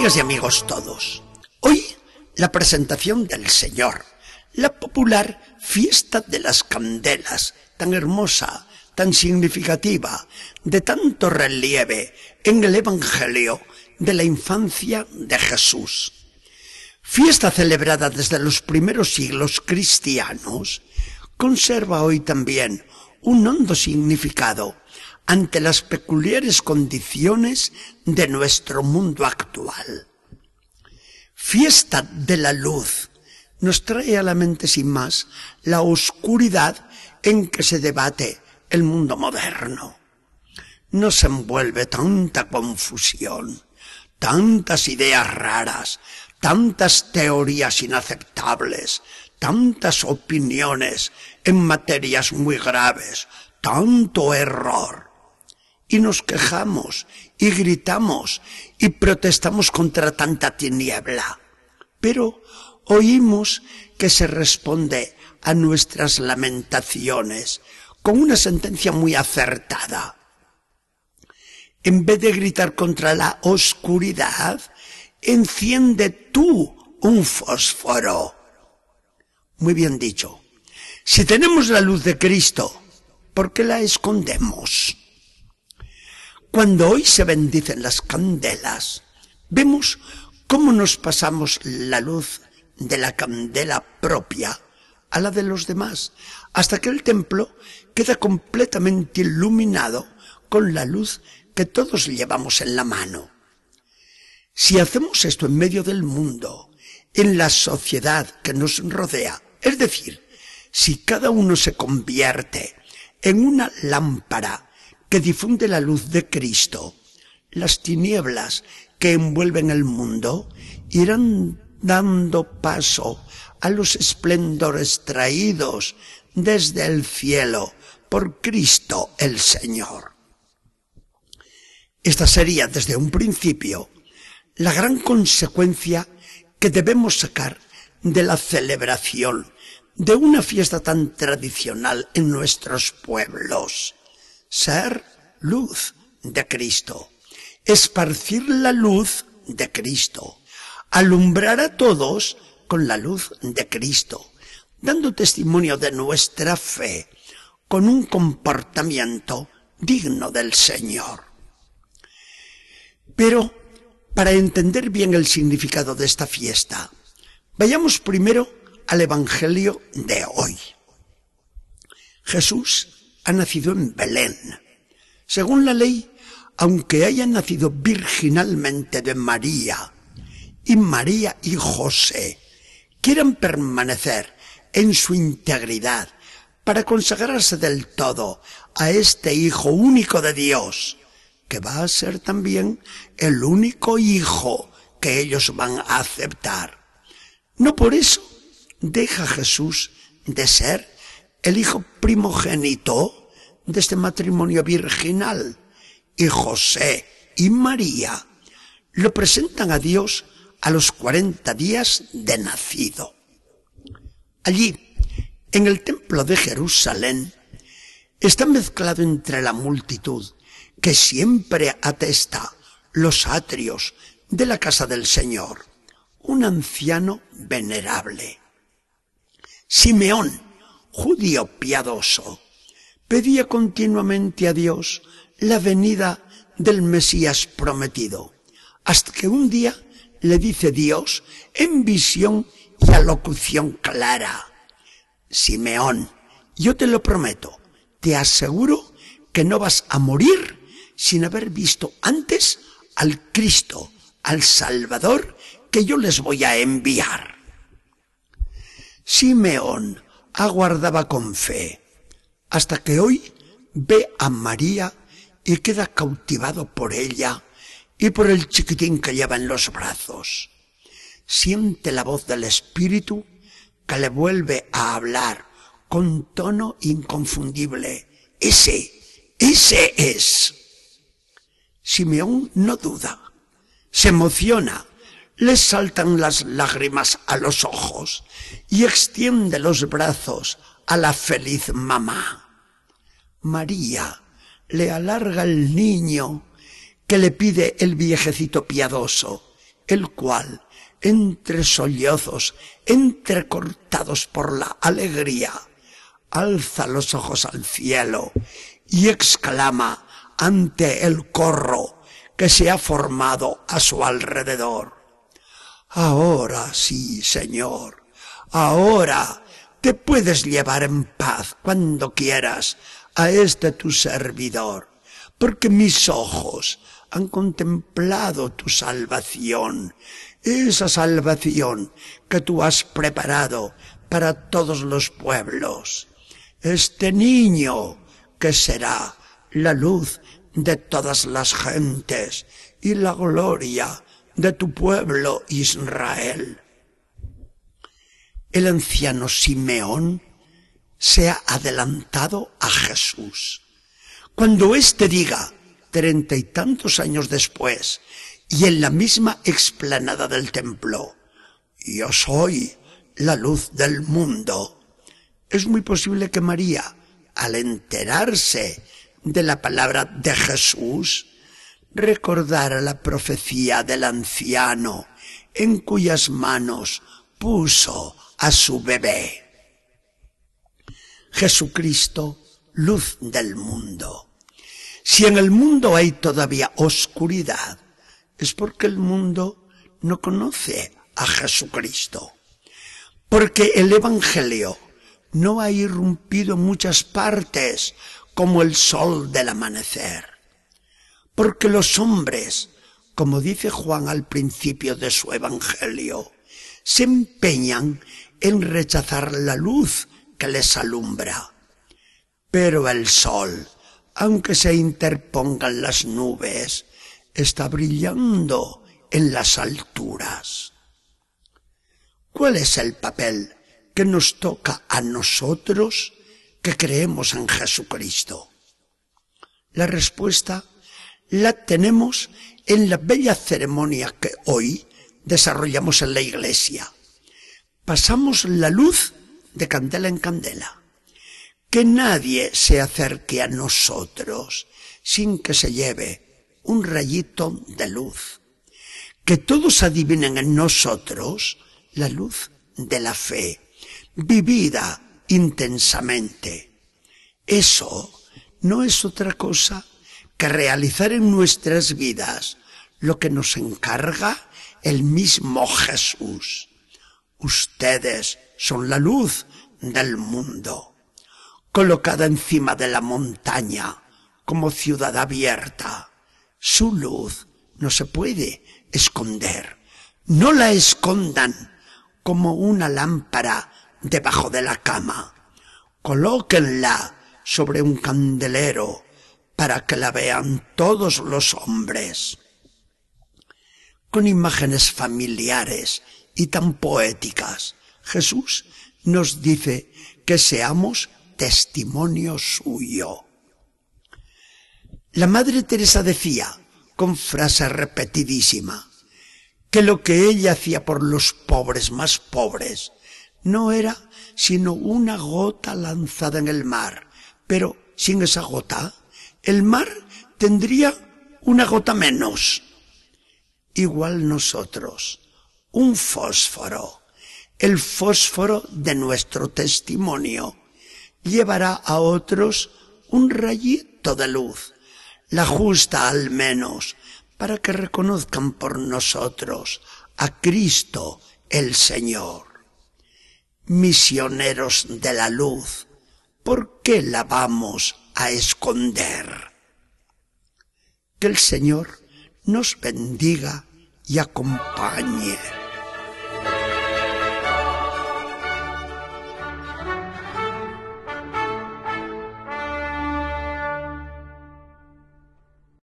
Amigas y amigos todos, hoy la presentación del Señor, la popular fiesta de las candelas, tan hermosa, tan significativa, de tanto relieve en el Evangelio de la infancia de Jesús. Fiesta celebrada desde los primeros siglos cristianos, conserva hoy también un hondo significado ante las peculiares condiciones de nuestro mundo actual. Fiesta de la luz nos trae a la mente sin más la oscuridad en que se debate el mundo moderno. Nos envuelve tanta confusión, tantas ideas raras, tantas teorías inaceptables, tantas opiniones en materias muy graves, tanto error y nos quejamos y gritamos y protestamos contra tanta tiniebla. Pero oímos que se responde a nuestras lamentaciones con una sentencia muy acertada. En vez de gritar contra la oscuridad, enciende tú un fósforo. Muy bien dicho. Si tenemos la luz de Cristo, ¿por qué la escondemos? Cuando hoy se bendicen las candelas, vemos cómo nos pasamos la luz de la candela propia a la de los demás, hasta que el templo queda completamente iluminado con la luz que todos llevamos en la mano. Si hacemos esto en medio del mundo, en la sociedad que nos rodea, es decir, si cada uno se convierte en una lámpara que difunde la luz de Cristo, las tinieblas que envuelven el mundo irán dando paso a los esplendores traídos desde el cielo por Cristo el Señor. Esta sería desde un principio la gran consecuencia que debemos sacar de la celebración de una fiesta tan tradicional en nuestros pueblos ser luz de Cristo, esparcir la luz de Cristo, alumbrar a todos con la luz de Cristo, dando testimonio de nuestra fe con un comportamiento digno del Señor. Pero, para entender bien el significado de esta fiesta, vayamos primero al Evangelio de hoy. Jesús ha nacido en Belén. Según la ley, aunque haya nacido virginalmente de María, y María y José quieran permanecer en su integridad para consagrarse del todo a este Hijo único de Dios, que va a ser también el único Hijo que ellos van a aceptar. No por eso deja Jesús de ser el hijo primogénito de este matrimonio virginal. Y José y María lo presentan a Dios a los cuarenta días de nacido. Allí, en el templo de Jerusalén, está mezclado entre la multitud que siempre atesta los atrios de la casa del Señor, un anciano venerable. Simeón, judío piadoso, pedía continuamente a Dios la venida del Mesías prometido, hasta que un día le dice Dios en visión y alocución clara, Simeón, yo te lo prometo, te aseguro que no vas a morir sin haber visto antes al Cristo, al Salvador, que yo les voy a enviar. Simeón aguardaba con fe, hasta que hoy ve a María y queda cautivado por ella y por el chiquitín que lleva en los brazos. Siente la voz del Espíritu que le vuelve a hablar con tono inconfundible. Ese, ese es. Simeón no duda, se emociona le saltan las lágrimas a los ojos y extiende los brazos a la feliz mamá. María le alarga el niño que le pide el viejecito piadoso el cual, entre sollozos, entrecortados por la alegría, alza los ojos al cielo y exclama ante el corro que se ha formado a su alrededor. Ahora sí, Señor, ahora te puedes llevar en paz cuando quieras a este tu servidor, porque mis ojos han contemplado tu salvación, esa salvación que tú has preparado para todos los pueblos. Este niño que será la luz de todas las gentes y la gloria de tu pueblo Israel. El anciano Simeón se ha adelantado a Jesús. Cuando éste diga, treinta y tantos años después, y en la misma explanada del templo, yo soy la luz del mundo, es muy posible que María, al enterarse de la palabra de Jesús, recordara la profecía del anciano en cuyas manos puso a su bebé. Jesucristo, luz del mundo. Si en el mundo hay todavía oscuridad, es porque el mundo no conoce a Jesucristo. Porque el Evangelio no ha irrumpido en muchas partes como el sol del amanecer. Porque los hombres, como dice Juan al principio de su Evangelio, se empeñan en rechazar la luz que les alumbra. Pero el sol, aunque se interpongan las nubes, está brillando en las alturas. ¿Cuál es el papel que nos toca a nosotros que creemos en Jesucristo? La respuesta la tenemos en la bella ceremonia que hoy desarrollamos en la iglesia. Pasamos la luz de candela en candela. Que nadie se acerque a nosotros sin que se lleve un rayito de luz. Que todos adivinen en nosotros la luz de la fe vivida intensamente. Eso no es otra cosa que realizar en nuestras vidas lo que nos encarga el mismo Jesús. Ustedes son la luz del mundo, colocada encima de la montaña como ciudad abierta. Su luz no se puede esconder. No la escondan como una lámpara debajo de la cama. Colóquenla sobre un candelero para que la vean todos los hombres. Con imágenes familiares y tan poéticas, Jesús nos dice que seamos testimonio suyo. La Madre Teresa decía, con frase repetidísima, que lo que ella hacía por los pobres más pobres no era sino una gota lanzada en el mar, pero sin esa gota, el mar tendría una gota menos. Igual nosotros, un fósforo, el fósforo de nuestro testimonio, llevará a otros un rayito de luz, la justa al menos, para que reconozcan por nosotros a Cristo el Señor. Misioneros de la luz, ¿por qué la vamos a esconder? Que el Señor nos bendiga y acompañe.